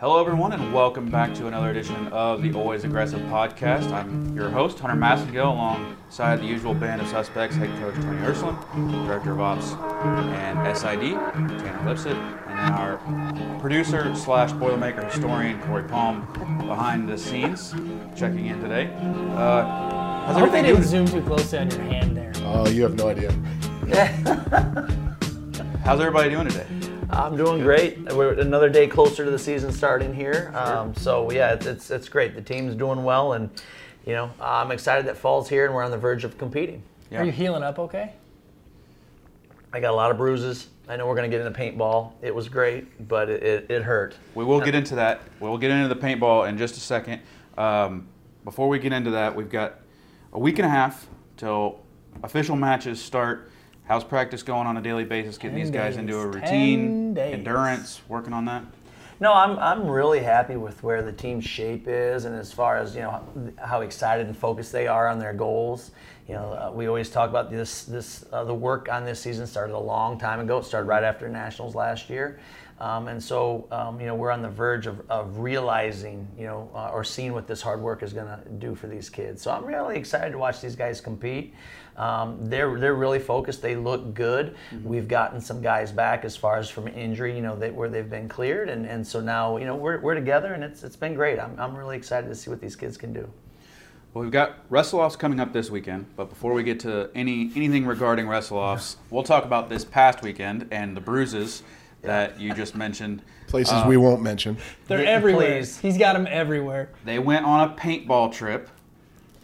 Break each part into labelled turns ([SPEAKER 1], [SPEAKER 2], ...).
[SPEAKER 1] Hello, everyone, and welcome back to another edition of the Always Aggressive podcast. I'm your host, Hunter Massengill, alongside the usual band of suspects, head coach Tony Ersland, director of ops and SID, Tanner Lipsett, and then our producer slash Boilermaker historian, Corey Palm, behind the scenes, checking in today. Uh, how's
[SPEAKER 2] I hope they didn't
[SPEAKER 1] doing?
[SPEAKER 2] zoom too closely on your hand there.
[SPEAKER 3] Oh, you have no idea.
[SPEAKER 1] How's everybody doing today?
[SPEAKER 4] I'm doing great. We're another day closer to the season starting here. Um, so yeah, it's, it's it's great. The team's doing well, and you know I'm excited that fall's here and we're on the verge of competing.
[SPEAKER 1] Yeah.
[SPEAKER 2] Are you healing up okay?
[SPEAKER 4] I got a lot of bruises. I know we're gonna get into paintball. It was great, but it, it, it hurt.
[SPEAKER 1] We will get into that. We'll get into the paintball in just a second. Um, before we get into that, we've got a week and a half till official matches start. How's practice going on a daily basis? Getting these
[SPEAKER 2] 10
[SPEAKER 1] guys into a routine, endurance, working on that.
[SPEAKER 4] No, I'm, I'm really happy with where the team's shape is, and as far as you know how excited and focused they are on their goals. You know, uh, we always talk about this. This uh, the work on this season started a long time ago. It started right after nationals last year, um, and so um, you know we're on the verge of, of realizing you know uh, or seeing what this hard work is going to do for these kids. So I'm really excited to watch these guys compete. Um, they're they're really focused. They look good. We've gotten some guys back as far as from injury, you know, they, where they've been cleared, and, and so now you know we're, we're together, and it's it's been great. I'm, I'm really excited to see what these kids can do.
[SPEAKER 1] Well, we've got wrestle offs coming up this weekend, but before we get to any anything regarding wrestle offs, we'll talk about this past weekend and the bruises that you just mentioned.
[SPEAKER 3] Places
[SPEAKER 1] Uh,
[SPEAKER 3] we won't mention.
[SPEAKER 2] They're everywhere.
[SPEAKER 4] please.
[SPEAKER 2] He's got them everywhere.
[SPEAKER 1] They went on a paintball trip.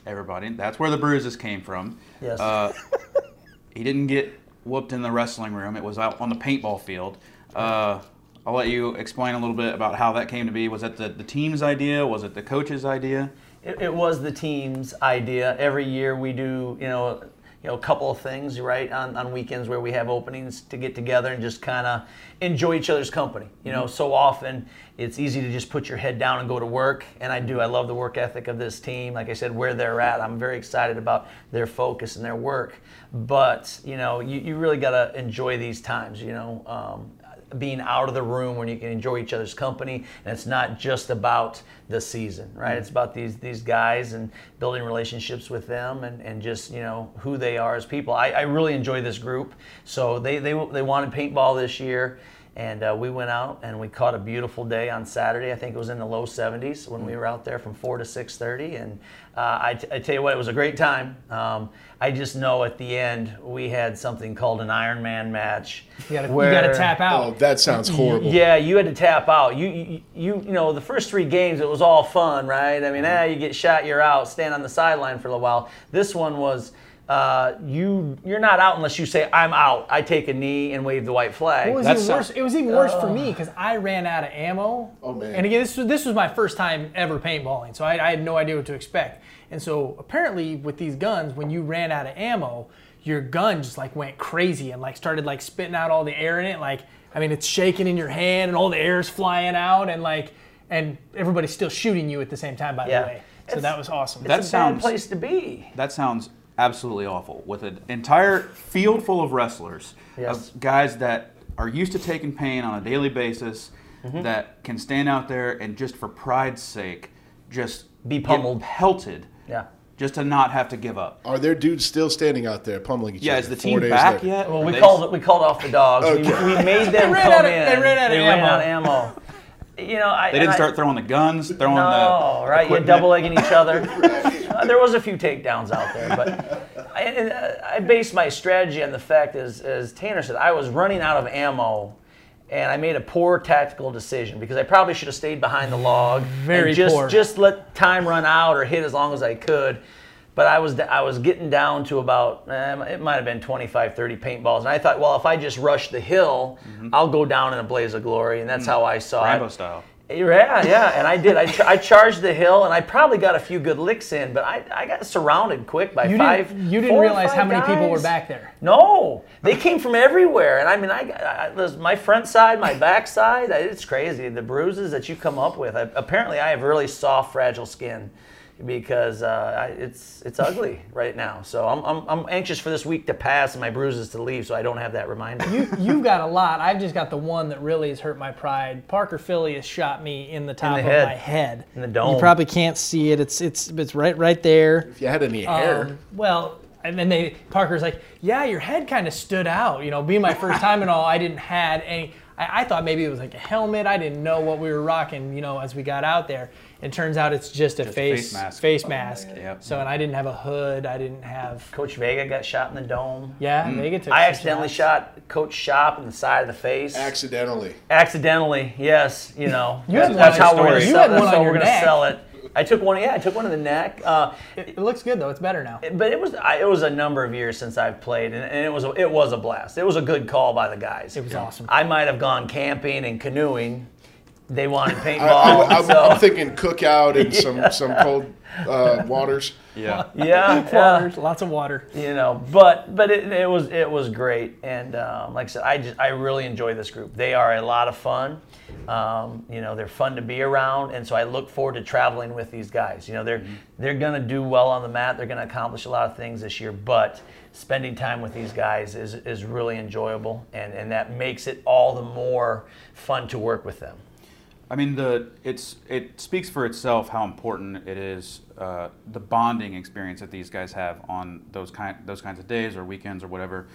[SPEAKER 1] Everybody, that's where the bruises came from.
[SPEAKER 4] Yes.
[SPEAKER 1] Uh, he didn't get whooped in the wrestling room. It was out on the paintball field. Uh, I'll let you explain a little bit about how that came to be. Was that the, the team's idea? Was it the coach's idea?
[SPEAKER 4] It, it was the team's idea. Every year we do, you know, you know, a couple of things, right, on, on weekends where we have openings to get together and just kind of enjoy each other's company. You know, so often it's easy to just put your head down and go to work, and I do. I love the work ethic of this team. Like I said, where they're at, I'm very excited about their focus and their work. But you know, you, you really got to enjoy these times. You know. Um, being out of the room when you can enjoy each other's company and it's not just about the season right? It's about these these guys and building relationships with them and, and just you know who they are as people. I, I really enjoy this group. So they they, they wanted paintball this year and uh, we went out and we caught a beautiful day on Saturday. I think it was in the low 70s when we were out there from 4 to 6:30. And uh, I, t- I tell you what, it was a great time. Um, I just know at the end we had something called an Ironman match.
[SPEAKER 2] You gotta, you
[SPEAKER 4] where-
[SPEAKER 2] gotta tap out.
[SPEAKER 3] Oh, that sounds horrible.
[SPEAKER 4] Yeah, you had to tap out. You, you, you, you know, the first three games it was all fun, right? I mean, ah, you get shot, you're out. Stand on the sideline for a little while. This one was. Uh, you you're not out unless you say I'm out. I take a knee and wave the white flag.
[SPEAKER 2] What was
[SPEAKER 1] That's
[SPEAKER 2] even
[SPEAKER 1] so-
[SPEAKER 2] worse? It was even worse for me because I ran out of ammo.
[SPEAKER 3] Oh, man.
[SPEAKER 2] And again, this was this was my first time ever paintballing, so I, I had no idea what to expect. And so apparently, with these guns, when you ran out of ammo, your gun just like went crazy and like started like spitting out all the air in it. Like I mean, it's shaking in your hand and all the air's flying out and like and everybody's still shooting you at the same time. By
[SPEAKER 4] Yeah.
[SPEAKER 2] the way, so
[SPEAKER 4] It's-
[SPEAKER 2] that was awesome.
[SPEAKER 1] That
[SPEAKER 4] a
[SPEAKER 1] sounds-
[SPEAKER 4] bad place to be.
[SPEAKER 1] That sounds absolutely awful. With an entire field full of wrestlers,
[SPEAKER 4] Yes.
[SPEAKER 1] of guys that are used to taking pain on a daily basis,
[SPEAKER 4] Mm-hmm.
[SPEAKER 1] that can stand out there and just for pride's sake, just
[SPEAKER 4] Be
[SPEAKER 1] get
[SPEAKER 4] pummeled.
[SPEAKER 1] pelted,
[SPEAKER 4] Yeah.
[SPEAKER 1] just to not have to give up.
[SPEAKER 3] Are there dudes still standing out there pummeling each
[SPEAKER 1] Yeah,
[SPEAKER 3] other?
[SPEAKER 1] is the team
[SPEAKER 3] days
[SPEAKER 1] back
[SPEAKER 3] later?
[SPEAKER 1] yet?
[SPEAKER 4] Well, we
[SPEAKER 1] they-
[SPEAKER 4] called we called off the dogs. We,
[SPEAKER 3] Okay.
[SPEAKER 4] we made them come
[SPEAKER 2] of-
[SPEAKER 4] in.
[SPEAKER 2] they ran out of
[SPEAKER 4] They ran
[SPEAKER 2] ammo.
[SPEAKER 4] out of ammo. You know, I,
[SPEAKER 1] They didn't
[SPEAKER 4] I-
[SPEAKER 1] start throwing the guns, throwing
[SPEAKER 4] No,
[SPEAKER 1] the
[SPEAKER 4] right? You're double egging each other. There was a few takedowns out there, but I, and, I based my strategy on the fact, as, as Tanner said, I was running out of ammo, and I made a poor tactical decision because I probably should have stayed behind the log
[SPEAKER 2] Very
[SPEAKER 4] and just
[SPEAKER 2] poor.
[SPEAKER 4] just let time run out or hit as long as I could. But I was I was getting down to about eh, it might have been 25, 30 paintballs, and I thought, well, if I just rush the hill, I'll go down in a blaze of glory, and that's how I saw it.
[SPEAKER 1] Rambo style.
[SPEAKER 4] Yeah, yeah, and I did. I, ch- I charged the hill, and I probably got a few good licks in, but I, I got surrounded quick by
[SPEAKER 2] you
[SPEAKER 4] five.
[SPEAKER 2] didn't you didn't realize how many people were back there.
[SPEAKER 4] No, they came from everywhere, and I mean, I, I my front side, my back side. It's crazy the bruises that you come up with. I, apparently, I have really soft, fragile skin, because uh, I, it's it's ugly right now. So I'm, I'm I'm anxious for this week to pass and my bruises to leave, so I don't have that reminder.
[SPEAKER 2] You, you've got a lot. I've just got the one that really has hurt my pride. Parker Philly has shot me in the top
[SPEAKER 4] the
[SPEAKER 2] of
[SPEAKER 4] head.
[SPEAKER 2] my head.
[SPEAKER 4] In the dome.
[SPEAKER 2] You probably can't see it. It's it's it's right right there.
[SPEAKER 3] If you had any hair,
[SPEAKER 2] Um, well, and then they Parker's like, yeah, your head kind of stood out. You know, being my first time and all, I didn't had any. I, I thought maybe it was like a helmet. I didn't know what we were rocking. You know, as we got out there, it turns out it's just a
[SPEAKER 1] Just a
[SPEAKER 2] face
[SPEAKER 1] face mask.
[SPEAKER 2] face mask.
[SPEAKER 1] Oh, yep.
[SPEAKER 2] So and I didn't have a hood. I didn't have.
[SPEAKER 4] Coach Vega got shot in the dome.
[SPEAKER 2] Yeah, mm. Vega took.
[SPEAKER 4] I
[SPEAKER 2] some
[SPEAKER 4] accidentally
[SPEAKER 2] shots.
[SPEAKER 4] shot Coach Schopp in the side of the face.
[SPEAKER 3] accidentally.
[SPEAKER 4] Accidentally, yes. You know,
[SPEAKER 2] You had
[SPEAKER 4] that's, that's
[SPEAKER 2] one
[SPEAKER 4] how
[SPEAKER 2] on
[SPEAKER 4] we're gonna
[SPEAKER 2] you
[SPEAKER 4] sell.
[SPEAKER 2] had
[SPEAKER 4] That's
[SPEAKER 2] one
[SPEAKER 4] how
[SPEAKER 2] on
[SPEAKER 4] we're
[SPEAKER 2] your
[SPEAKER 4] gonna
[SPEAKER 2] neck.
[SPEAKER 4] sell it. I took one. Yeah, I took one in the neck. Uh,
[SPEAKER 2] It, it looks good though. It's better now.
[SPEAKER 4] but it was I, it was a number of years since I've played, and, and it was a, it was a blast. It was a good call by the guys.
[SPEAKER 2] It was awesome.
[SPEAKER 4] I might have gone camping and canoeing. They wanted paintball,
[SPEAKER 3] I, am
[SPEAKER 4] so.
[SPEAKER 3] thinking cookout and some some cold uh, waters.
[SPEAKER 1] Yeah.
[SPEAKER 4] yeah, yeah.
[SPEAKER 2] Water, lots of water.
[SPEAKER 4] you know but but it, it was it was great. And um, like i said i just i really enjoy this group. They are a lot of fun. Um, you know they're fun to be around. And so i look forward to traveling with these guys. You know they're they're going to do well on the mat. They're going to accomplish a lot of things this year. But spending time with these guys is is really enjoyable. And and that makes it all the more fun to work with them
[SPEAKER 1] I mean, the it's it speaks for itself how important it is uh, the bonding experience that these guys have on those kind those kinds of days or weekends or whatever,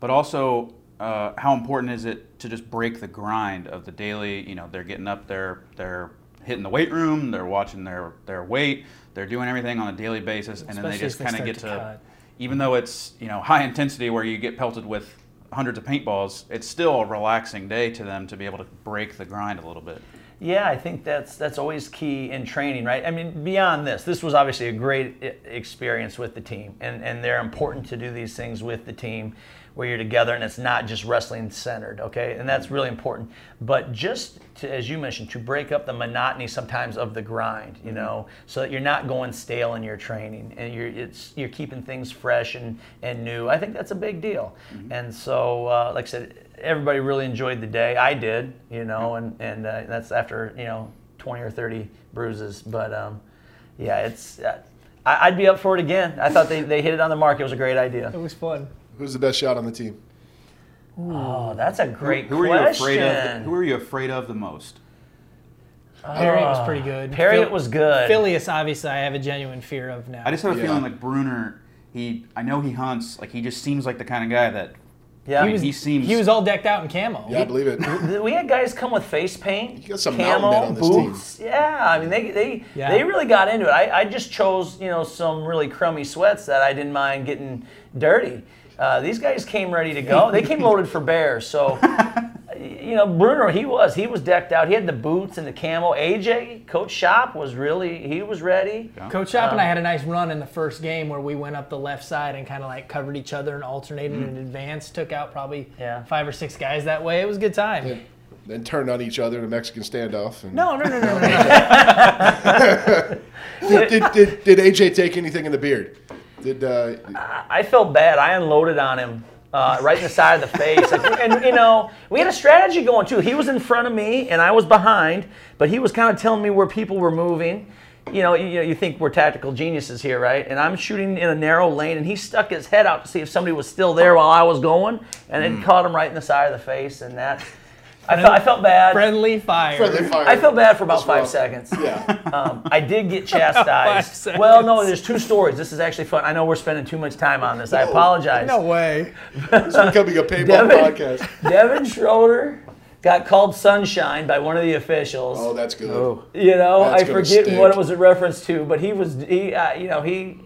[SPEAKER 1] but also uh, how important is it to just break the grind of the daily? You know, they're getting up, they're they're hitting the weight room, they're watching their their weight, they're doing everything on a daily basis, and then they just kind of get
[SPEAKER 2] to
[SPEAKER 1] to, even though it's you know high intensity where you get pelted with hundreds of paintballs, it's still a relaxing day to them to be able to break the grind a little bit.
[SPEAKER 4] Yeah, I think that's that's always key in training, right? I mean, beyond this, this was obviously a great experience with the team, and and they're important to do these things with the team, where you're together and it's not just wrestling centered, okay? And that's really important. But just to, as you mentioned, to break up the monotony sometimes of the grind, you know, so that you're not going stale in your training and you're it's you're keeping things fresh and and new. I think that's a big deal. And so, uh, like I said everybody really enjoyed the day. I did, you know, and and uh, that's after you know 20 or 30 bruises. But um, yeah, it's uh, I, I'd be up for it again. I thought they, they hit it on the mark. It was a great idea.
[SPEAKER 2] It was fun.
[SPEAKER 3] Who's the best shot on the team?
[SPEAKER 4] Oh, that's a great
[SPEAKER 1] Who are
[SPEAKER 4] question.
[SPEAKER 1] you afraid of? Who are you afraid of the most?
[SPEAKER 2] Harriet was pretty good.
[SPEAKER 4] Harriet
[SPEAKER 2] Phil-
[SPEAKER 4] was good.
[SPEAKER 2] Filius, obviously, I have a genuine fear of now.
[SPEAKER 1] I just have a
[SPEAKER 3] Yeah.
[SPEAKER 1] feeling like Brunner. He, I know he hunts. Like he just seems like the kind of guy that
[SPEAKER 4] yeah,
[SPEAKER 2] he was,
[SPEAKER 1] he seems-
[SPEAKER 2] he was all decked out in camo.
[SPEAKER 3] Yeah, I believe it.
[SPEAKER 4] we had guys come with face paint,
[SPEAKER 3] You got some
[SPEAKER 4] camo,
[SPEAKER 3] on this team.
[SPEAKER 4] boots. Yeah, I mean they they
[SPEAKER 2] Yeah.
[SPEAKER 4] they really got into it. I, I just chose you know some really crummy sweats that I didn't mind getting dirty. Uh, these guys came ready to go. They came loaded for bears. So you know Bruno, he was he was decked out. He had the boots and the camo. AJ Coach Schopp was really he was ready.
[SPEAKER 2] Coach Schopp
[SPEAKER 4] Um,
[SPEAKER 2] and I had a nice run in the first game where we went up the left side and kind of like covered each other and alternated in advance. Took out probably.
[SPEAKER 4] Yeah.
[SPEAKER 2] five or six guys that way. It was a good time.
[SPEAKER 3] Then turned on each other in a Mexican standoff. And
[SPEAKER 2] No, no, no, no, no. no.
[SPEAKER 3] Did, did, did AJ take anything in the beard? Did uh,
[SPEAKER 4] I felt bad. I unloaded on him uh, right in the side of the face. Like, and you know, we had a strategy going too. He was in front of me and I was behind, but he was kind of telling me where people were moving. You know, you, you think we're tactical geniuses here, right? And I'm shooting in a narrow lane, and he stuck his head out to see if somebody was still there while I was going, and it caught him right in the side of the face, and that. I felt, I felt bad.
[SPEAKER 2] Friendly fire.
[SPEAKER 3] friendly fire?
[SPEAKER 4] I felt bad for about five
[SPEAKER 3] well.
[SPEAKER 4] seconds.
[SPEAKER 3] Yeah.
[SPEAKER 4] Um, I did get chastised.
[SPEAKER 2] seconds.
[SPEAKER 4] well, no, there's two stories. This is actually fun. I know we're spending too much time on this. I apologize.
[SPEAKER 2] No way.
[SPEAKER 3] It's becoming a paintball
[SPEAKER 4] Devin-
[SPEAKER 3] podcast.
[SPEAKER 4] Devin Schroder got called sunshine by one of the officials.
[SPEAKER 3] Oh, that's good.
[SPEAKER 4] you know,
[SPEAKER 3] That's
[SPEAKER 4] I forget
[SPEAKER 3] stink.
[SPEAKER 4] what it was a reference to, but he was he, uh, you know, he.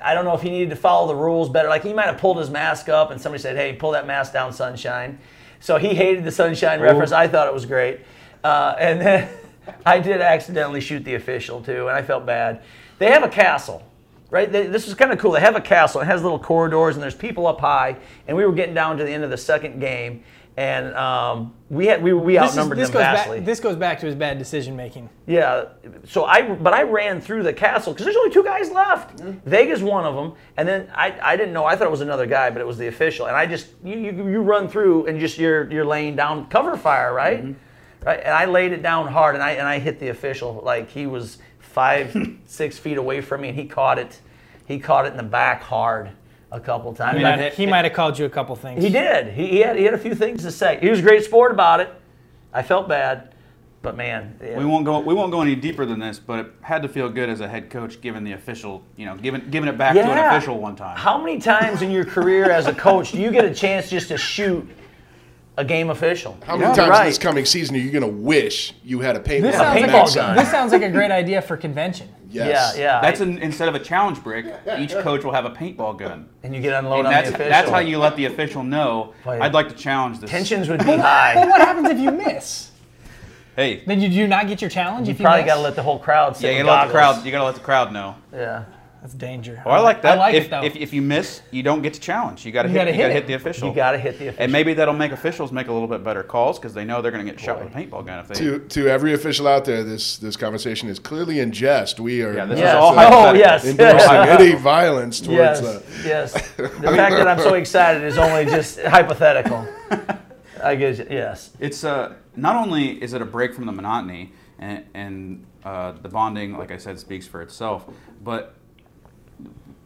[SPEAKER 4] I don't know if he needed to follow the rules better. Like he might have pulled his mask up, and somebody said, "Hey, pull that mask down, sunshine." So he hated the sunshine reference. I thought it was great, uh, and then I did accidentally shoot the official too, and I felt bad. They have a castle, right? They, this is kind of cool. They have a castle. It has little corridors, and there's people up high. And we were getting down to the end of the second game, and um, we had we, we
[SPEAKER 2] This, is,
[SPEAKER 4] outnumbered
[SPEAKER 2] this
[SPEAKER 4] them
[SPEAKER 2] goes
[SPEAKER 4] vastly.
[SPEAKER 2] back. This goes back to his bad decision making.
[SPEAKER 4] Yeah. So I, but I ran through the castle because there's only two guys left. Vega's one of them, and then I, I didn't know. I thought it was another guy, but it was the official. And I just you, you, you run through and just you're you're laying down cover fire, right? Right. And I laid it down hard, and I and I hit the official like he was five, six feet away from me, and he caught it. He caught it in the back hard a couple times.
[SPEAKER 2] He
[SPEAKER 1] mean,
[SPEAKER 2] might,
[SPEAKER 1] it-
[SPEAKER 2] he might have called you a couple things.
[SPEAKER 4] He did. He, he had he had a few things to say. He was a great sport about it. I felt bad, but man,
[SPEAKER 1] We won't go. We won't go any deeper than this, but it had to feel good as a head coach, given the official, you know, giving giving it back to an official one time.
[SPEAKER 4] How many times in your career as a coach do you get a chance just to shoot a game official?
[SPEAKER 3] How many
[SPEAKER 4] Yeah,
[SPEAKER 3] times
[SPEAKER 4] right.
[SPEAKER 3] this coming season are you going to wish you had a paintball
[SPEAKER 2] This sounds, like a,
[SPEAKER 4] gun.
[SPEAKER 2] this sounds like a great idea for convention.
[SPEAKER 3] Yes.
[SPEAKER 4] Yeah, yeah.
[SPEAKER 1] That's
[SPEAKER 4] I-
[SPEAKER 1] an, instead of a challenge brick, each coach will have a paintball gun.
[SPEAKER 4] and you get unloaded
[SPEAKER 1] And
[SPEAKER 4] on
[SPEAKER 1] that's
[SPEAKER 4] the official.
[SPEAKER 1] that's how you let the official know.
[SPEAKER 4] Boy.
[SPEAKER 1] I'd like to challenge this.
[SPEAKER 4] tensions would be
[SPEAKER 2] Well,
[SPEAKER 4] high.
[SPEAKER 2] what happens if you miss?
[SPEAKER 1] Hey,
[SPEAKER 2] Then you do not get your challenge
[SPEAKER 4] You
[SPEAKER 2] if you
[SPEAKER 4] probably
[SPEAKER 2] miss?
[SPEAKER 4] got to let the whole crowd
[SPEAKER 1] yeah, you gotta let the crowd. You gotta let the crowd know.
[SPEAKER 4] Yeah.
[SPEAKER 2] That's danger.
[SPEAKER 1] Oh, I like that.
[SPEAKER 2] I like
[SPEAKER 1] if,
[SPEAKER 2] it though.
[SPEAKER 1] If, if you miss, you don't get to challenge. You gotta
[SPEAKER 2] You
[SPEAKER 1] hit.
[SPEAKER 2] gotta
[SPEAKER 1] you
[SPEAKER 2] hit
[SPEAKER 1] gotta hit the official.
[SPEAKER 4] You got to hit the official.
[SPEAKER 1] and maybe that'll make officials make a little bit better calls because they know they're gonna get shot
[SPEAKER 4] Boy.
[SPEAKER 1] with a paintball gun if they.
[SPEAKER 3] To, to every official out there, this this conversation is clearly in jest. We are
[SPEAKER 1] Yeah, this
[SPEAKER 4] Yes.
[SPEAKER 1] is all
[SPEAKER 4] Oh,
[SPEAKER 1] hypothetical.
[SPEAKER 4] yes.
[SPEAKER 3] endorsing any violence towards.
[SPEAKER 4] Yes,
[SPEAKER 3] Uh,
[SPEAKER 4] yes. The fact that I'm so excited is only just hypothetical. I guess yes.
[SPEAKER 1] It's uh, not only is it a break from the monotony and, and uh, the bonding, like I said, speaks for itself, but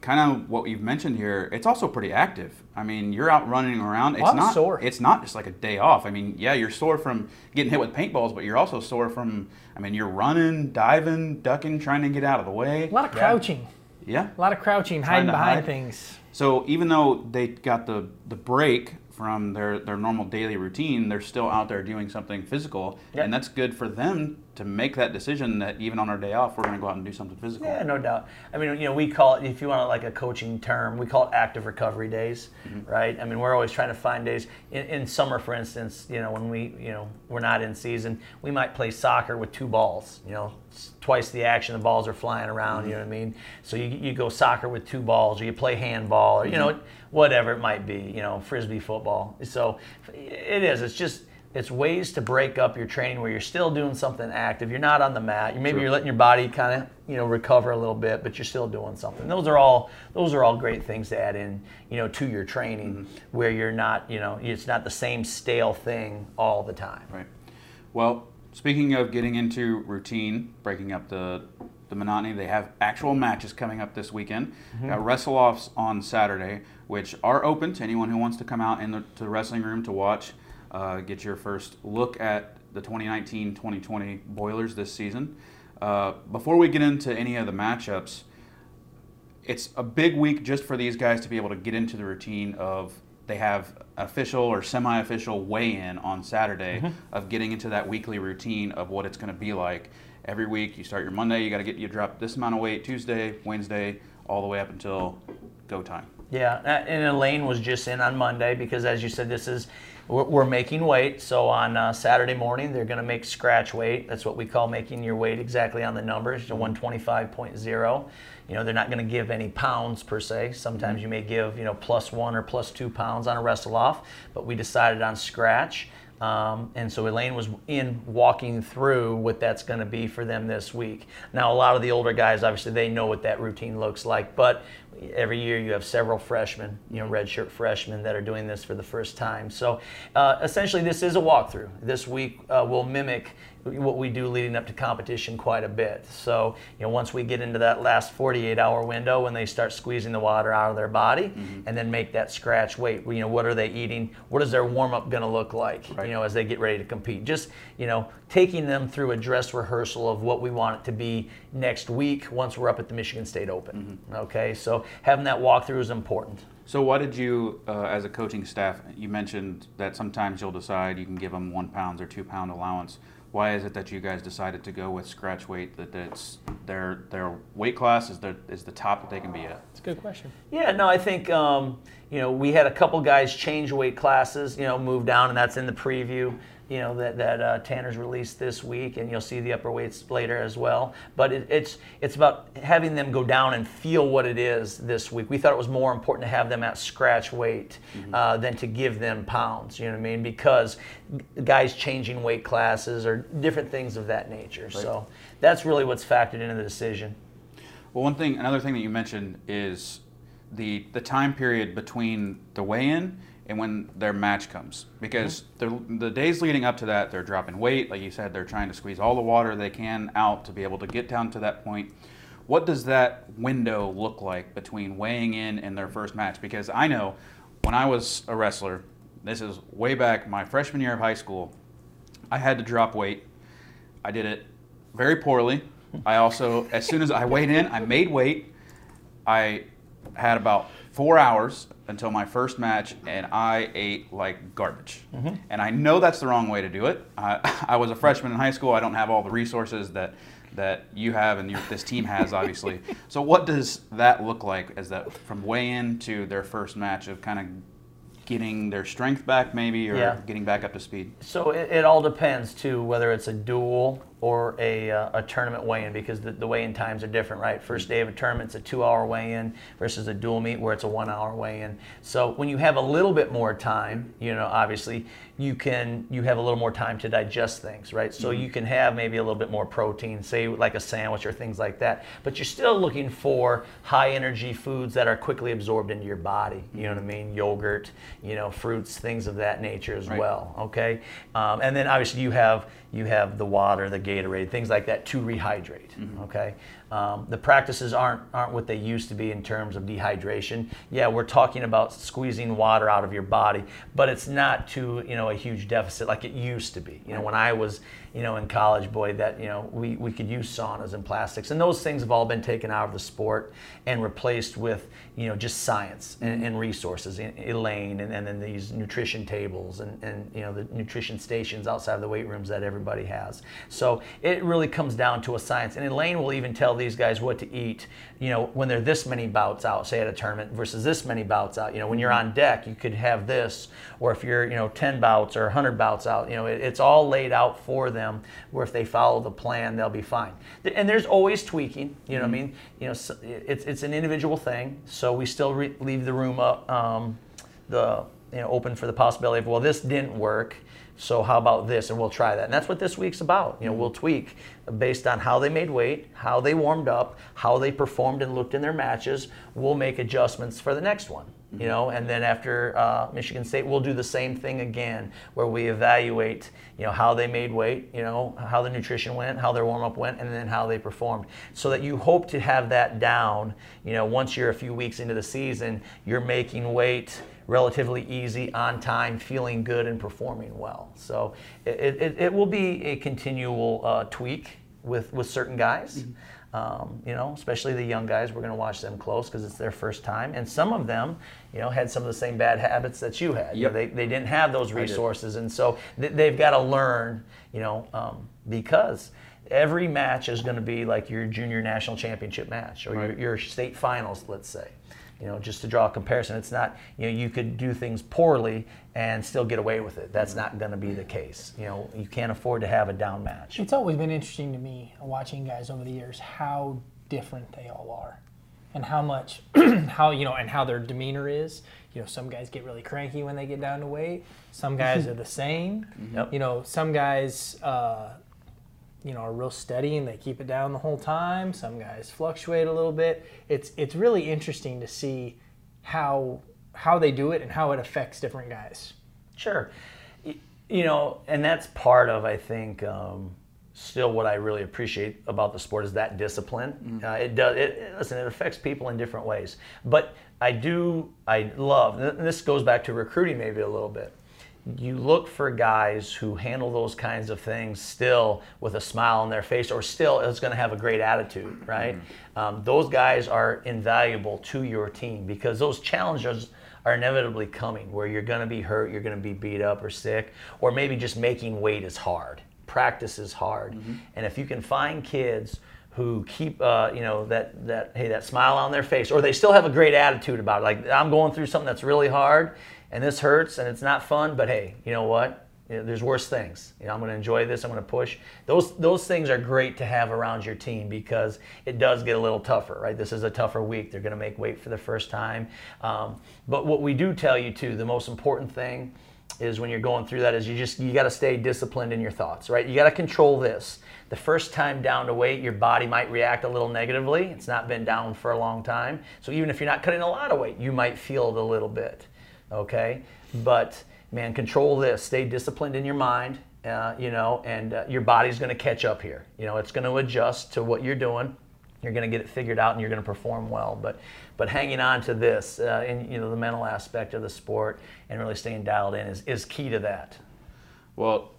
[SPEAKER 1] kind of what you've mentioned here, it's also pretty active. I mean, you're out running around. It's
[SPEAKER 2] I'm
[SPEAKER 1] not
[SPEAKER 2] sore.
[SPEAKER 1] It's not just like a day off. I mean, yeah, you're sore from getting hit with paintballs, but you're also sore from. I mean, you're running, diving, ducking, trying to get out of the way.
[SPEAKER 2] a lot of crouching.
[SPEAKER 1] Yeah.
[SPEAKER 2] A lot of crouching, hiding behind
[SPEAKER 1] hide.
[SPEAKER 2] things.
[SPEAKER 1] So even though they got the the break from their their normal daily routine, they're still out there doing something physical,
[SPEAKER 4] Yep.
[SPEAKER 1] and that's good for them to make that decision that even on our day off, we're going to go out and do something physical.
[SPEAKER 4] Yeah, no doubt. I mean, you know, we call it, if you want like a coaching term, we call it active recovery days, mm-hmm. right? I mean, we're always trying to find days. In, in summer, for instance, you know, when we, you know, we're not in season, we might play soccer with two balls, you know, twice the action, the balls are flying around, you know what I mm-hmm. mean? So you, you go soccer with two balls, or you play handball, or, you know, mm-hmm. whatever it might be, you know, frisbee football. So it is, it's just, it's ways to break up your training where you're still doing something active. You're not on the mat. Maybe you're letting your body kind of you know recover a little bit, but you're still doing something. Those are all those are all great things to add in you know to your training mm-hmm. where you're not you know it's not the same stale thing all the time.
[SPEAKER 1] Right. Well, speaking of getting into routine, breaking up the the monotony, they have actual matches coming up this weekend. Mm-hmm. Got wrestle offs on Saturday, which are open to anyone who wants to come out in the, to the wrestling room to watch. Uh, get your first look at the 2019-2020 Boilers this season. Uh, before we get into any of the matchups, it's a big week just for these guys to be able to get into the routine of they have official or semi-official weigh-in on Saturday of getting into that weekly routine of what it's going to be like every week. You start your Monday, you got to get you drop this amount of weight Tuesday, Wednesday, all the way up until go time.
[SPEAKER 4] Yeah, and Elaine was just in on Monday because, as you said, this is we're, we're making weight. So on uh, Saturday morning, they're going to make scratch weight. That's what we call making your weight exactly on the numbers. to 125.0. You know, they're not going to give any pounds per se. Sometimes you may give you know plus one or plus two pounds on a wrestle off, but we decided on scratch. Um, and so Elaine was in walking through what that's going to be for them this week. Now, a lot of the older guys, obviously, they know what that routine looks like, but every year you have several freshmen, you know, redshirt freshmen that are doing this for the first time. So uh, essentially, this is a walkthrough. This week uh, will mimic what we do leading up to competition quite a bit. So, you know, once we get into that last 48 hour window when they start squeezing the water out of their body and then make that scratch weight, you know, what are they eating? What is their warm up going to look like,
[SPEAKER 1] Right.
[SPEAKER 4] you know, as they get ready to compete? Just, you know, taking them through a dress rehearsal of what we want it to be next week once we're up at the Michigan State Open. Okay, so having that walkthrough is important.
[SPEAKER 1] So, why did you, uh, as a coaching staff, you mentioned that sometimes you'll decide you can give them one pound or two pound allowance. Why is it that you guys decided to go with scratch weight? That it's their their weight class is the is the top that they can be at.
[SPEAKER 2] It's a good question.
[SPEAKER 4] Yeah, no, I think um, you know we had a couple guys change weight classes, you know, move down, and that's in the preview. You know that that uh, Tanner's released this week, and you'll see the upper weights later as well. But it, it's it's about having them go down and feel what it is this week. We thought it was more important to have them at scratch weight uh, than to give them pounds. You know what I mean? Because guys changing weight classes or different things of that nature. So that's really what's factored into the decision.
[SPEAKER 1] Well, one thing, another thing that you mentioned is the the time period between the weigh-in and when their match comes. Because the the days leading up to that they're dropping weight like you said they're trying to squeeze all the water they can out to be able to get down to that point. What does that window look like between weighing in and their first match? Because i know when i was a wrestler this is way back my freshman year of high school i had to drop weight. I did it very poorly. I also as soon as i weighed in i made weight. I had about four hours until my first match, and I ate like garbage.
[SPEAKER 4] Mm-hmm.
[SPEAKER 1] And I know that's the wrong way to do it. I, I was a freshman in high school. I don't have all the resources that that you have and this team has, obviously. so, what does that look like as that from weigh-in to their first match of kind of getting their strength back, maybe, or
[SPEAKER 4] Yeah.
[SPEAKER 1] getting back up to speed?
[SPEAKER 4] So it, it all depends too, whether it's a duel or a, uh, a tournament weigh-in, because the, the weigh-in times are different, right? First day of a tournament's a two-hour weigh-in versus a dual meet where it's a one-hour weigh-in. So when you have a little bit more time, you know, obviously you can you have a little more time to digest things, right? So you can have maybe a little bit more protein, say like a sandwich or things like that. But you're still looking for high-energy foods that are quickly absorbed into your body. You know what I mean? Yogurt, you know, fruits, things of that nature as
[SPEAKER 1] Right.
[SPEAKER 4] well. Okay, um, and then obviously you have you have the water, the Gatorade, things like that to rehydrate. Okay, um, the practices aren't aren't what they used to be in terms of dehydration. Yeah, we're talking about squeezing water out of your body, but it's not to you know a huge deficit like it used to be. You know, when I was you know in college, boy, that you know we we could use saunas and plastics, and those things have all been taken out of the sport and replaced with you know just science and, mm-hmm. and resources, Elaine, and, and then these nutrition tables and, and you know the nutrition stations outside of the weight rooms that everybody has. So it really comes down to a science, and Elaine will even tell these guys what to eat. You know when they're this many bouts out, say at a tournament, versus this many bouts out. You know when you're mm-hmm. on deck, you could have this, or if you're you know 10 bouts or 100 bouts out, you know it, it's all laid out for them. Where if they follow the plan, they'll be fine. And there's always tweaking. You know what I mean? You know so it's it's an individual thing. So we still re- leave the room up, um, the you know open for the possibility of well this didn't work. So how about this? And we'll try that. And that's what this week's about. You know, we'll tweak based on how they made weight, how they warmed up, how they performed and looked in their matches. We'll make adjustments for the next one. You know, and then after uh, Michigan State, we'll do the same thing again, where we evaluate, you know, how they made weight, you know, how the nutrition went, how their warm up went, and then how they performed. So that you hope to have that down. You know, once you're a few weeks into the season, you're making weight relatively easy, on time, feeling good, and performing well. So it, it, it will be a continual uh, tweak with, with certain guys. Um, you know, especially the young guys, we're going to watch them close because it's their first time. And some of them, you know, had some of the same bad habits that you had. You know, they, they didn't have those resources. And so th- they've got to learn, you know, um, because every match is going to be like your junior national championship match or your, your state finals, let's say. You know, just to draw a comparison, it's not, you know, you could do things poorly and still get away with it. That's not going to be the case. You know, you can't afford to have a down match.
[SPEAKER 2] It's always been interesting to me watching guys over the years how different they all are, and how much, how you know, and how their demeanor is. You know, some guys get really cranky when they get down to weight. Some guys are the same.
[SPEAKER 4] Yep.
[SPEAKER 2] You know, some guys, uh, you know, are real steady and they keep it down the whole time. Some guys fluctuate a little bit. It's it's really interesting to see how how they do it and how it affects different guys.
[SPEAKER 4] Sure. You know, and that's part of, I think, um, still what I really appreciate about the sport is that discipline. Uh, it does, it, it- listen, it affects people in different ways. But I do, I love, and this goes back to recruiting maybe a little bit. You look for guys who handle those kinds of things still with a smile on their face or still is going to have a great attitude, right? Um, those guys are invaluable to your team because those challenges are inevitably coming where you're going to be hurt, you're going to be beat up or sick, or maybe just making weight is hard. Practice is hard. And if you can find kids who keep uh, you know that that hey that smile on their face or they still have a great attitude about it like I'm going through something that's really hard and this hurts and it's not fun but hey you know what? There's worse things. You know I'm going to enjoy this I'm going to push. Those those things are great to have around your team because it does get a little tougher right? This is a tougher week. They're going to make weight for the first time. Um, but what we do tell you too the most important thing is when you're going through that is you just you got to stay disciplined in your thoughts right? You got to control this. The first time down to weight your body might react a little negatively. It's not been down for a long time. So even if you're not cutting a lot of weight you might feel it a little bit Okay, but man, control this. Stay disciplined in your mind. Uh, you know, and uh, your body's going to catch up here. You know, it's going to adjust to what you're doing. You're going to get it figured out, and you're going to perform well. But, but hanging on to this, uh, and you know, the mental aspect of the sport, and really staying dialed in is, is key to that.
[SPEAKER 1] Well,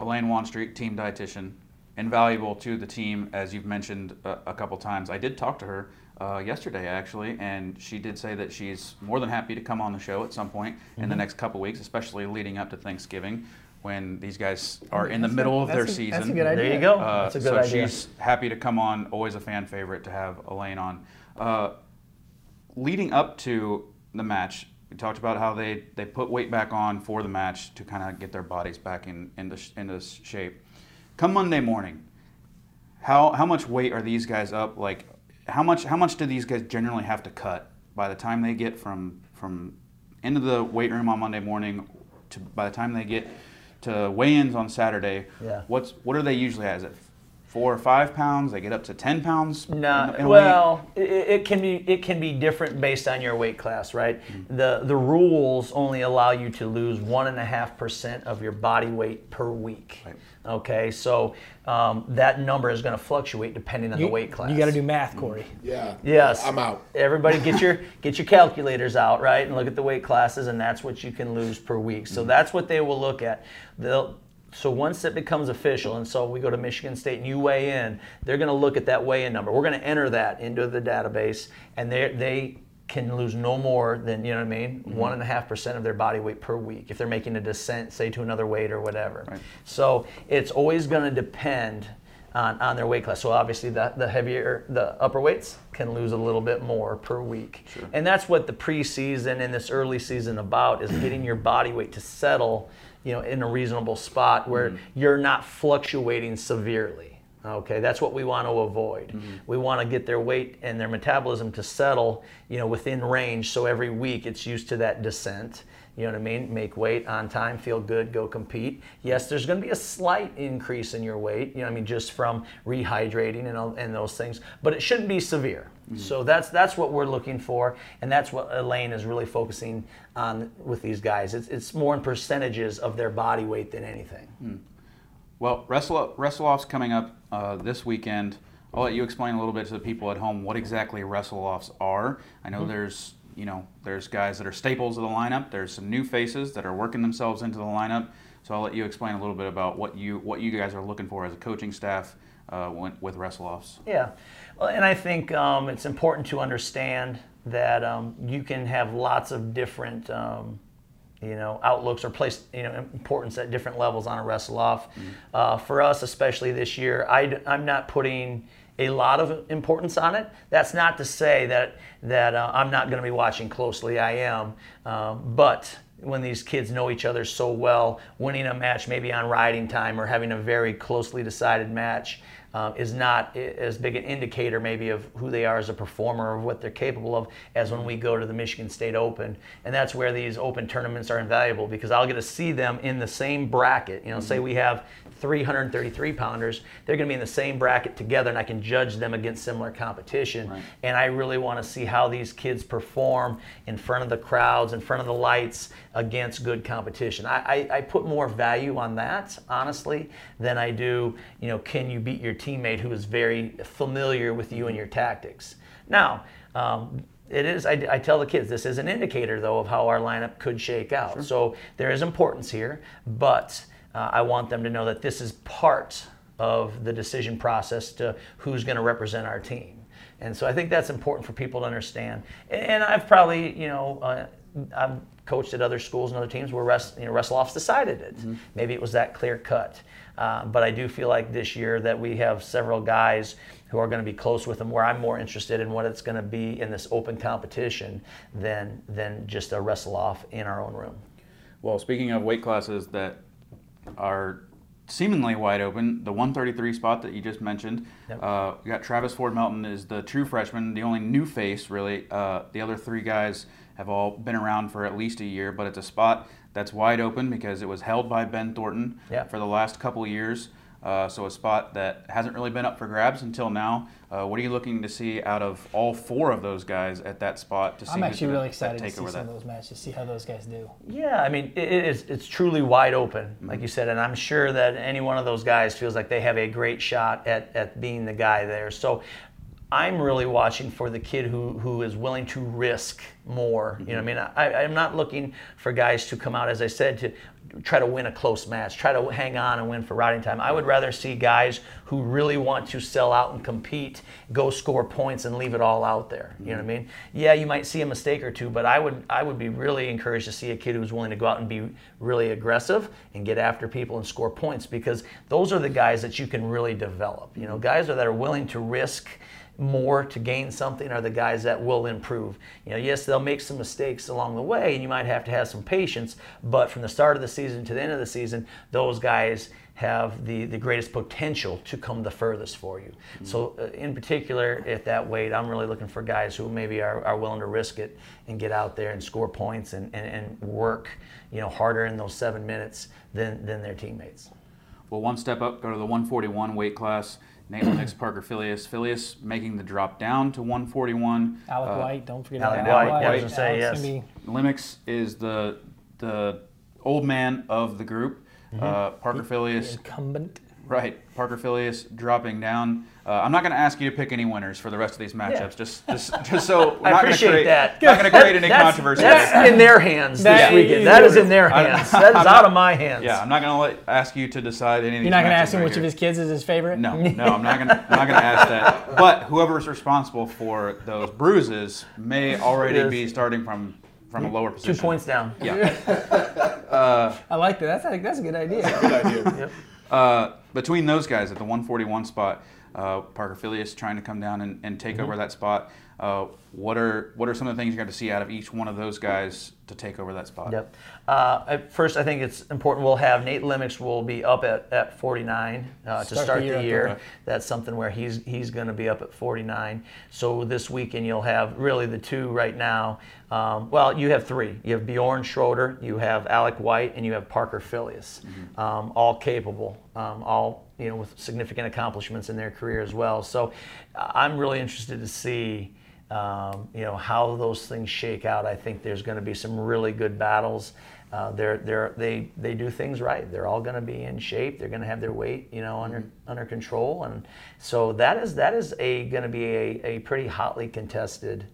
[SPEAKER 1] Elaine Wanstreet, team dietitian, invaluable to the team, as you've mentioned a, a couple times. I did talk to her uh, yesterday, actually, and she did say that she's more than happy to come on the show at some point mm-hmm. in the next couple weeks, especially leading up to Thanksgiving when these guys are in the middle of their
[SPEAKER 2] a,
[SPEAKER 1] season.
[SPEAKER 2] That's a good idea.
[SPEAKER 4] There you go.
[SPEAKER 1] Uh,
[SPEAKER 4] that's a good
[SPEAKER 1] so
[SPEAKER 4] idea.
[SPEAKER 1] she's happy to come on. Always a fan favorite to have Elaine on. Uh, leading up to the match, we talked about how they, they put weight back on for the match to kind of get their bodies back in into, into shape. Come Monday morning, how how much weight are these guys up? Like, how much how much do these guys generally have to cut by the time they get from from into the weight room on Monday morning to by the time they get to weigh-ins on Saturday,
[SPEAKER 4] Yeah.
[SPEAKER 1] what's what are they usually at? Is it four or five pounds? They get up to ten pounds.
[SPEAKER 4] No,
[SPEAKER 1] in- in
[SPEAKER 4] well, it, it can be it can be different based on your weight class, right?
[SPEAKER 1] Mm-hmm.
[SPEAKER 4] The the rules only allow you to lose one and a half percent of your body weight per week.
[SPEAKER 1] Right.
[SPEAKER 4] Okay, so um, that number is going to fluctuate depending on
[SPEAKER 2] You,
[SPEAKER 4] the weight class.
[SPEAKER 2] You got to do math, Corey.
[SPEAKER 3] Yeah.
[SPEAKER 4] Yes.
[SPEAKER 3] I'm out.
[SPEAKER 4] Everybody get your get your calculators out, right? And look at the weight classes and that's what you can lose per week. So that's what they will look at. They'll so once it becomes official, and so we go to Michigan State and you weigh in, they're going to look at that weigh-in number. We're going to enter that into the database, and they they can lose no more than you know what I mean, mm-hmm. one and a half percent of their body weight per week if they're making a descent, say to another weight or whatever.
[SPEAKER 1] Right.
[SPEAKER 4] So it's always going to depend on, on their weight class. So obviously the, the heavier, the upper weights can lose a little bit more per week. And that's what the preseason and this early season about is getting your body weight to settle, you know, in a reasonable spot where mm-hmm. you're not fluctuating severely. Okay, that's what we want to avoid. Mm-hmm. We want to get their weight and their metabolism to settle, you know, within range. So every week it's used to that descent. You know what I mean? Make weight on time, feel good, go compete. Yes, there's going to be a slight increase in your weight. You know, what I mean, just from rehydrating and all, and those things, but it shouldn't be severe. Mm-hmm. So that's that's what we're looking for, and that's what Elaine is really focusing on with these guys. It's it's more in percentages of their body weight than anything. Hmm.
[SPEAKER 1] Well, wrestle wrestle offs coming up uh, this weekend. I'll let you explain a little bit to the people at home what exactly wrestle offs are. I know there's you know there's guys that are staples of the lineup. There's some new faces that are working themselves into the lineup. So I'll let you explain a little bit about what you what you guys are looking for as a coaching staff uh, with wrestle offs.
[SPEAKER 4] Yeah, well, and I think um, it's important to understand that um, you can have lots of different, um, you know, outlooks or place, you know, importance at different levels on a wrestle off. Uh, for us, especially this year, I, I'm not putting a lot of importance on it. That's not to say that that uh, I'm not going to be watching closely. I am, um, but when these kids know each other so well, winning a match maybe on riding time or having a very closely decided match um, is not as big an indicator maybe of who they are as a performer or what they're capable of as when we go to the Michigan State Open. And that's where these open tournaments are invaluable because I'll get to see them in the same bracket. You know, say we have 333 pounders, they're going to be in the same bracket together and I can judge them against similar competition.
[SPEAKER 1] Right.
[SPEAKER 4] And I really want to see how these kids perform in front of the crowds, in front of the lights, against good competition. I, I, I put more value on that, honestly, than I do, you know, can you beat your teammate who is very familiar with you and your tactics. Now, um, it is, I, I tell the kids, this is an indicator, though, of how our lineup could shake out. So there is importance here, but uh, I want them to know that this is part of the decision process to who's going to represent our team. And so I think that's important for people to understand. And I've probably, you know, uh, I've coached at other schools and other teams where rest, you know, wrestle offs decided it. Maybe it was that clear cut. Uh, but I do feel like this year that we have several guys who are going to be close with them where I'm more interested in what it's going to be in this open competition than, than just a wrestle off in our own room.
[SPEAKER 1] Well, speaking of weight classes that are seemingly wide open, the 133 spot that you just mentioned,
[SPEAKER 4] Yep.
[SPEAKER 1] uh, we got Travis Ford Melton is the true freshman, the only new face really. Uh, the other three guys have all been around for at least a year, but it's a spot that's wide open because it was held by Ben Thornton
[SPEAKER 4] Yeah.
[SPEAKER 1] for the last couple of years. Uh, so a spot that hasn't really been up for grabs until now. Uh, what are you looking to see out of all four of those guys at that spot? To see
[SPEAKER 2] I'm
[SPEAKER 1] who's
[SPEAKER 2] actually
[SPEAKER 1] gonna
[SPEAKER 2] really excited to see some
[SPEAKER 1] that?
[SPEAKER 2] of those matches, see how those guys do.
[SPEAKER 4] Yeah, I mean, it it is, it's truly wide open, like you said, and I'm sure that any one of those guys feels like they have a great shot at, at being the guy there. So I'm really watching for the kid who, who is willing to risk more. You know, I mean, I, I'm not looking for guys to come out, as I said, to try to win a close match, try to hang on and win for riding time. I would rather see guys who really want to sell out and compete, go score points and leave it all out there. You know what I mean? Yeah, you might see a mistake or two, but I would I would be really encouraged to see a kid who's willing to go out and be really aggressive and get after people and score points because those are the guys that you can really develop. You know, guys that are willing to risk more to gain something are the guys that will improve. You know, yes, they'll make some mistakes along the way, and you might have to have some patience. But from the start of the season to the end of the season, those guys have the, the greatest potential to come the furthest for you. So, uh, in particular, at that weight, I'm really looking for guys who maybe are, are willing to risk it and get out there and score points and, and, and work, you know, harder in those seven minutes than, than their teammates.
[SPEAKER 1] Well, one step up, go to the 141 weight class. Nate Limmex, Parker Filius. Filius making the drop down to 141.
[SPEAKER 2] Alec
[SPEAKER 1] Uh,
[SPEAKER 2] White, don't forget
[SPEAKER 4] Alec
[SPEAKER 2] about
[SPEAKER 1] White,
[SPEAKER 2] Alec
[SPEAKER 1] yeah, I was
[SPEAKER 4] say, yes.
[SPEAKER 1] Limmex is the the old man of the group. Uh, Parker Filius,
[SPEAKER 2] incumbent.
[SPEAKER 1] Right? Parker Filius dropping down. Uh, I'm not going to ask you to pick any winners for the rest of these matchups. Just, just, just so we're
[SPEAKER 4] I
[SPEAKER 1] not gonna
[SPEAKER 4] appreciate
[SPEAKER 1] create,
[SPEAKER 4] that.
[SPEAKER 1] Not going to create any
[SPEAKER 4] That's-
[SPEAKER 1] controversy.
[SPEAKER 4] That's in their hands
[SPEAKER 2] That
[SPEAKER 4] this weekend.
[SPEAKER 2] is-
[SPEAKER 4] That is in their
[SPEAKER 1] I'm-
[SPEAKER 4] hands. That is
[SPEAKER 1] I'm
[SPEAKER 4] out
[SPEAKER 1] not-
[SPEAKER 4] of my hands.
[SPEAKER 1] yeah, I'm not going to ask you to decide any of these.
[SPEAKER 2] You're not gonna ask him
[SPEAKER 1] right
[SPEAKER 2] which of his kids is his favorite.
[SPEAKER 1] No, no, I'm not gonna, I'm not gonna ask that. But whoever's responsible for those bruises may already
[SPEAKER 4] Yes.
[SPEAKER 1] be starting from from a lower position.
[SPEAKER 4] Two points down.
[SPEAKER 1] Yeah.
[SPEAKER 2] I like that. That's a, that's a good idea.
[SPEAKER 3] Good idea.
[SPEAKER 1] Uh, between those guys at the 141 spot, uh, Parker Filius trying to come down and, and take over that spot. Uh, what are what are some of the things you got to see out of each one of those guys to take over that spot?
[SPEAKER 4] Yep. Uh, at first, I think it's important. We'll have Nate Limmex will be up at, at 49 uh, to
[SPEAKER 2] Start the year
[SPEAKER 4] the year.
[SPEAKER 1] there.
[SPEAKER 4] That's something where he's he's going to be up at 49. So this weekend you'll have really the two right now. Um, well, you have three. You have Bjorn Schroeder, you have Alec White, and you have Parker Filius. Um, all capable, um, all you know with significant accomplishments in their career as well. So uh, I'm really interested to see um, you know how those things shake out. I think there's going to be some really good battles. Uh, they're, they're, they they do things right. They're all going to be in shape. They're going to have their weight you know under under control, and so that is that is a going to be a, a pretty hotly contested.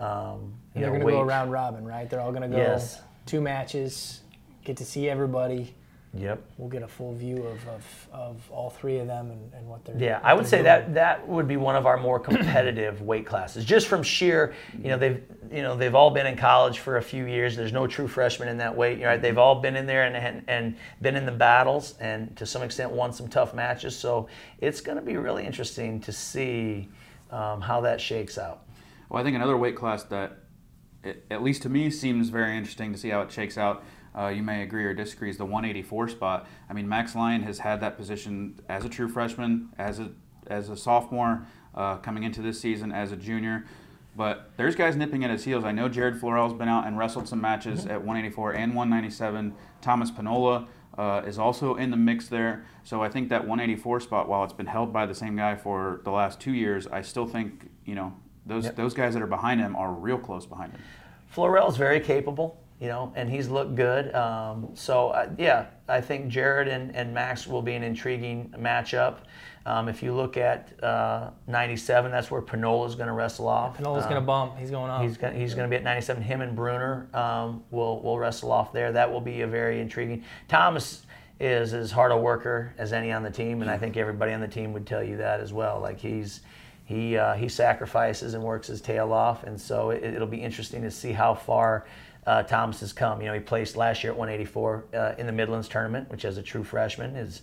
[SPEAKER 4] Um,
[SPEAKER 2] they're gonna go
[SPEAKER 4] weight.
[SPEAKER 2] round robin, right? They're all gonna go
[SPEAKER 4] Yes.
[SPEAKER 2] two matches, get to see everybody.
[SPEAKER 4] Yep.
[SPEAKER 2] We'll get a full view of, of, of all three of them and, and what they're.
[SPEAKER 4] Yeah,
[SPEAKER 2] what
[SPEAKER 4] I would say
[SPEAKER 2] doing.
[SPEAKER 4] that that would be one of our more competitive weight classes, just from sheer, you know, they've you know they've all been in college for a few years. There's no true freshmen in that weight, right? They've all been in there and and, and been in the battles, and to some extent won some tough matches. So it's going to be really interesting to see um, how that shakes out.
[SPEAKER 1] Well, I think another weight class that, at least to me, seems very interesting to see how it shakes out. Uh, you may agree or disagree. Is the 184 spot? I mean, Max Lyon has had that position as a true freshman, as a as a sophomore, uh, coming into this season as a junior. But there's guys nipping at his heels. I know Jared Florell's been out and wrestled some matches at 184 and 197. Thomas Penola uh, is also in the mix there. So I think that 184 spot, while it's been held by the same guy for the last two years, I still think you know those
[SPEAKER 4] Yep.
[SPEAKER 1] those guys that are behind him are real close behind him.
[SPEAKER 4] Florell's very capable, you know, and he's looked good. Um, so uh, yeah, I think Jared and, and Max will be an intriguing matchup. Um, if you look at uh, 97, that's where Penola's going to wrestle off.
[SPEAKER 2] Penola's
[SPEAKER 4] Um,
[SPEAKER 2] gonna bump. He's going up.
[SPEAKER 4] He's going he's going to be at 97. Him and Brunner um, will will wrestle off there. That will be a very intriguing. Thomas is as hard a worker as any on the team, and I think everybody on the team would tell you that as well. Like he's he uh, he sacrifices and works his tail off, and so it, it'll be interesting to see how far. Uh, Thomas has come. You know, he placed last year at 184 uh, in the Midlands tournament, which as a true freshman is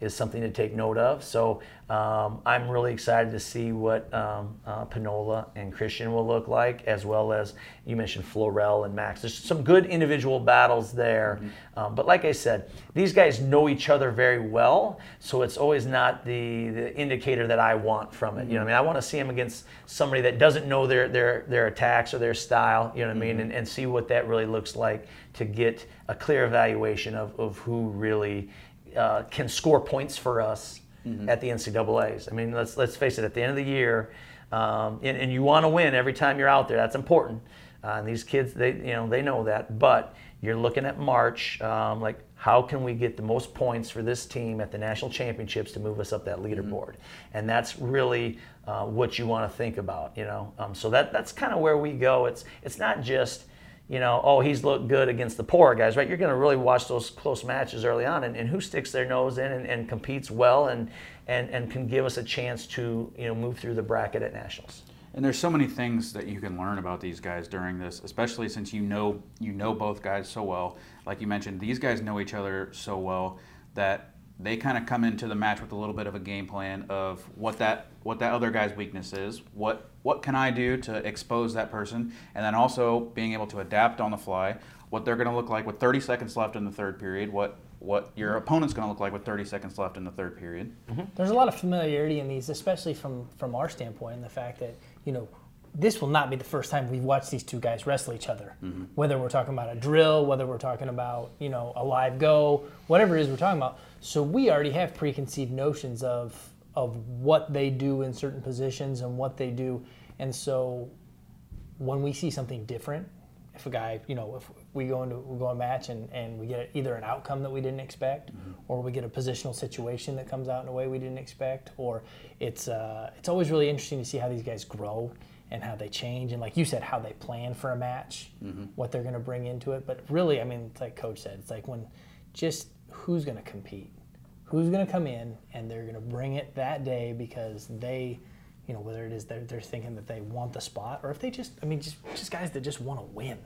[SPEAKER 4] is something to take note of. So um, I'm really excited to see what um, uh, Penola and Christian will look like, as well as you mentioned Florell and Max. There's some good individual battles there. Um, but like I said, these guys know each other very well, so it's always not the, the indicator that I want from it. You know what I mean? I want to see them against somebody that doesn't know their, their, their attacks or their style, you know what I mean, and, and see what that really looks like to get a clear evaluation of, of who really uh, can score points for us at the NCAA's. I mean, let's let's face it. At the end of the year, um, and, and you want to win every time you're out there. That's important. Uh, and these kids, they you know they know that. But you're looking at March, um, like how can we get the most points for this team at the national championships to move us up that leaderboard? And that's really uh, what you want to think about. You know, um, so that that's kind of where we go. It's it's not just you know, oh, he's looked good against the poor guys, right? You're going to really watch those close matches early on, and, and who sticks their nose in and, and, competes well and, and, and can give us a chance to, you know, move through the bracket at nationals.
[SPEAKER 1] And there's so many things that you can learn about these guys during this, especially since you know you know both guys so well. Like you mentioned, these guys know each other so well that they kind of come into the match with a little bit of a game plan of what that what that other guy's weakness is, what what can I do to expose that person, and then also being able to adapt on the fly, what they're going to look like with 30 seconds left in the third period, what what your mm-hmm. opponent's going to look like with 30 seconds left in the third period. Mm-hmm.
[SPEAKER 2] There's a lot of familiarity in these, especially from from our standpoint, and the fact that you know this will not be the first time we've watched these two guys wrestle each other. Mm-hmm. Whether we're talking about a drill, whether we're talking about you know a live go, whatever it is we're talking about. So we already have preconceived notions of of what they do in certain positions and what they do, and so when we see something different, if a guy, you know, if we go into we go a match and, and we get either an outcome that we didn't expect, or we get a positional situation that comes out in a way we didn't expect, or it's uh, it's always really interesting to see how these guys grow and how they change, and like you said, how they plan for a match, what they're going to bring into it. But really, I mean, it's like Coach said, it's like when just who's going to compete, who's going to come in and they're going to bring it that day because they you know whether it is they're, they're thinking that they want the spot or if they just i mean just just guys that just want to win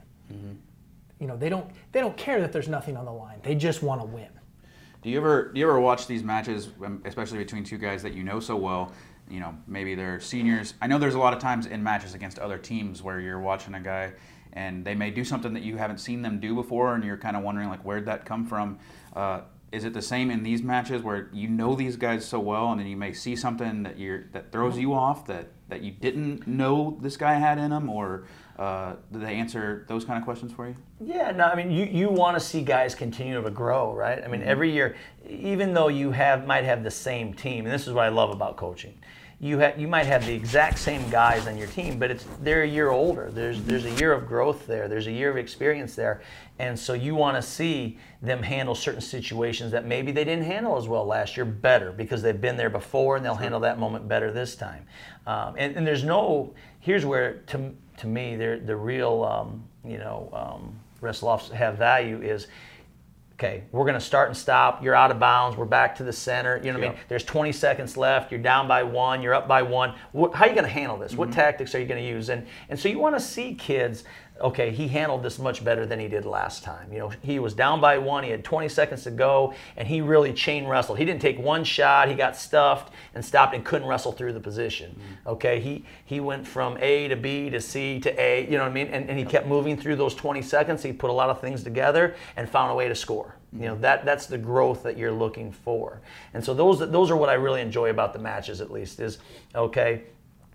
[SPEAKER 2] you know they don't they don't care that there's nothing on the line they just want to win
[SPEAKER 1] Do you ever do you ever watch these matches, um, especially between two guys that you know so well? You know, maybe they're seniors. I know there's a lot of times in matches against other teams where you're watching a guy and they may do something that you haven't seen them do before, and you're kind of wondering like where'd that come from. Uh, is it the same in these matches where you know these guys so well, and then you may see something that you're that throws you off that that you didn't know this guy had in him, or uh, do they answer those kind of questions for you?
[SPEAKER 4] Yeah, no, I mean, you, you want to see guys continue to grow, right? I mean, every year, even though you have might have the same team, and this is what I love about coaching. You have you might have the exact same guys on your team, but it's they're a year older. There's there's a year of growth there. There's a year of experience there, and so you want to see them handle certain situations that maybe they didn't handle as well last year better because they've been there before and they'll handle that moment better this time. Um, and, and there's no here's where to to me the the real um, you know um, wrestle offs have value is okay, we're going to start and stop. You're out of bounds. We're back to the center. You know what I mean? There's 20 seconds left. You're down by one. You're up by one. What, how are you going to handle this? What mm-hmm. tactics are you going to use? And and so you want to see kids. Okay, he handled this much better than he did last time. You know, he was down by one. He had 20 seconds to go, and he really chain wrestled. He didn't take one shot. He got stuffed and stopped and couldn't wrestle through the position. Mm-hmm. Okay, he he went from A to B to C to A. You know what I mean? And, and he kept moving through those 20 seconds. He put a lot of things together and found a way to score. You know mm-hmm. that that's the growth that you're looking for, and so those those are what I really enjoy about the matches. At least is okay.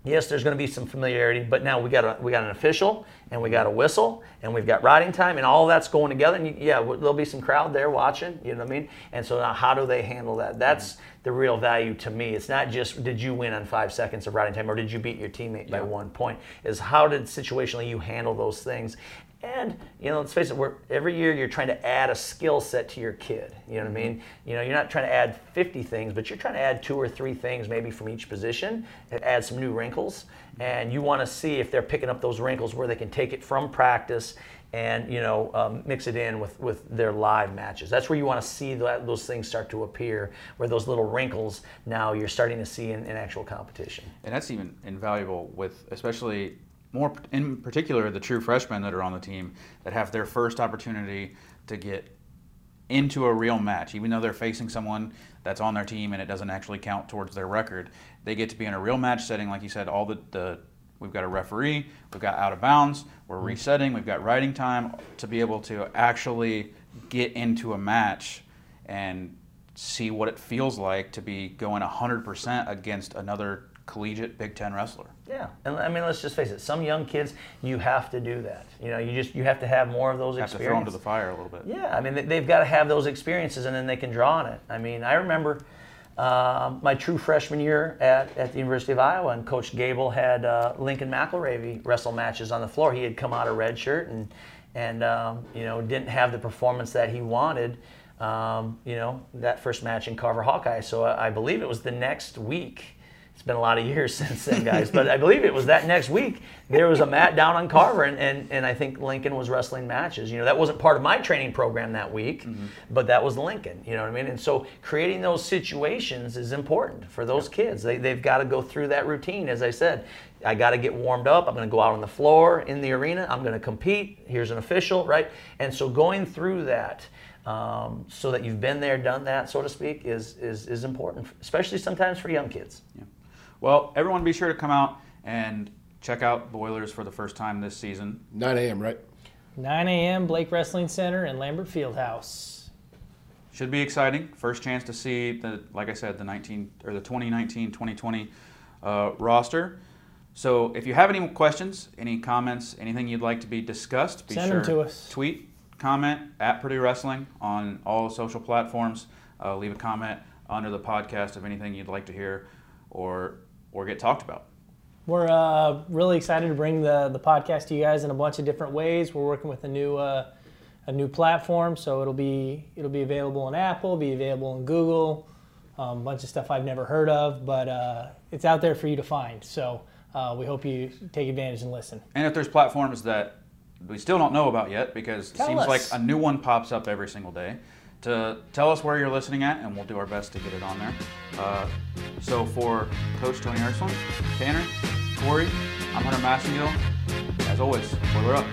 [SPEAKER 4] Yes, there's going to be some familiarity, but now we got a, we got an official and we got a whistle and we've got riding time and all that's going together. And you, yeah, there'll be some crowd there watching. You know what I mean? And so now, how do they handle that? That's mm-hmm. the real value to me. It's not just did you win on five seconds of riding time or did you beat your teammate by one point. Is how did situationally you handle those things? And you know, let's face it, we're, every year you're trying to add a skill set to your kid. You know what I mm-hmm. mean? You know, you're not trying to add 50 things, but you're trying to add two or three things maybe from each position, and add some new wrinkles. And you want to see if they're picking up those wrinkles where they can take it from practice and you know um, mix it in with, with their live matches. That's where you want to see that, those things start to appear, where those little wrinkles now you're starting to see in, in actual competition.
[SPEAKER 1] And that's even invaluable with, especially more in particular, the true freshmen that are on the team that have their first opportunity to get into a real match, even though they're facing someone that's on their team and it doesn't actually count towards their record. They get to be in a real match setting, like you said. All the, the we've got a referee, we've got out of bounds, we're mm-hmm. resetting, we've got riding time to be able to actually get into a match and see what it feels like to be going 100% against another collegiate Big Ten wrestler.
[SPEAKER 4] Yeah, and I mean, let's just face it. Some young kids, you have to do that. You know, you just you have to have more of those
[SPEAKER 1] Have to
[SPEAKER 4] experiences.
[SPEAKER 1] throw them to the fire a little bit.
[SPEAKER 4] Yeah, I mean, they've got to have those experiences, and then they can draw on it. I mean, I remember uh, my true freshman year at, at the University of Iowa, and Coach Gable had uh, Lincoln McIlravy wrestle matches on the floor. He had come out of red shirt and and um, you know didn't have the performance that he wanted. Um, you know that first match in Carver Hawkeye. So I, I believe it was the next week it's been a lot of years since then, guys. but I believe it was that next week there was a mat down on Carver, and, and, and I think Lincoln was wrestling matches. You know, that wasn't part of my training program that week, mm-hmm. but that was Lincoln. You know what I mean? And so creating those situations is important for those kids. They, they've got to go through that routine. As I said, I got to get warmed up. I'm going to go out on the floor in the arena. I'm going to compete. Here's an official, right? And so going through that. Um, so that you've been there, done that, so to speak, is, is, is important, especially sometimes for young kids.
[SPEAKER 1] Yeah. Well, everyone be sure to come out and check out Boilers for the first time this season.
[SPEAKER 3] 9 a.m., right?
[SPEAKER 2] 9 a.m. Blake Wrestling Center in Lambert Fieldhouse.
[SPEAKER 1] Should be exciting. First chance to see the, like I said, the 19 or the 2019-2020 uh, roster. So if you have any questions, any comments, anything you'd like to be discussed, be
[SPEAKER 2] Send
[SPEAKER 1] sure
[SPEAKER 2] them to us.
[SPEAKER 1] tweet, comment at Purdue Wrestling on all social platforms. Uh, leave a comment under the podcast of anything you'd like to hear or or get talked about.
[SPEAKER 2] We're uh, really excited to bring the, the podcast to you guys in a bunch of different ways. We're working with a new uh, a new platform, so it'll be it'll be available on Apple, be available in Google, um, a bunch of stuff I've never heard of, but uh, it's out there for you to find. So uh, we hope you take advantage and listen.
[SPEAKER 1] And if there's platforms that we still don't know about yet, because
[SPEAKER 2] Tell
[SPEAKER 1] it seems
[SPEAKER 2] us.
[SPEAKER 1] like a new one pops up every single day to tell us where you're listening at, and we'll do our best to get it on there. Uh, so for Coach Tony Ersland, Tanner, Corey, I'm Hunter Massengill. As always, boiler up.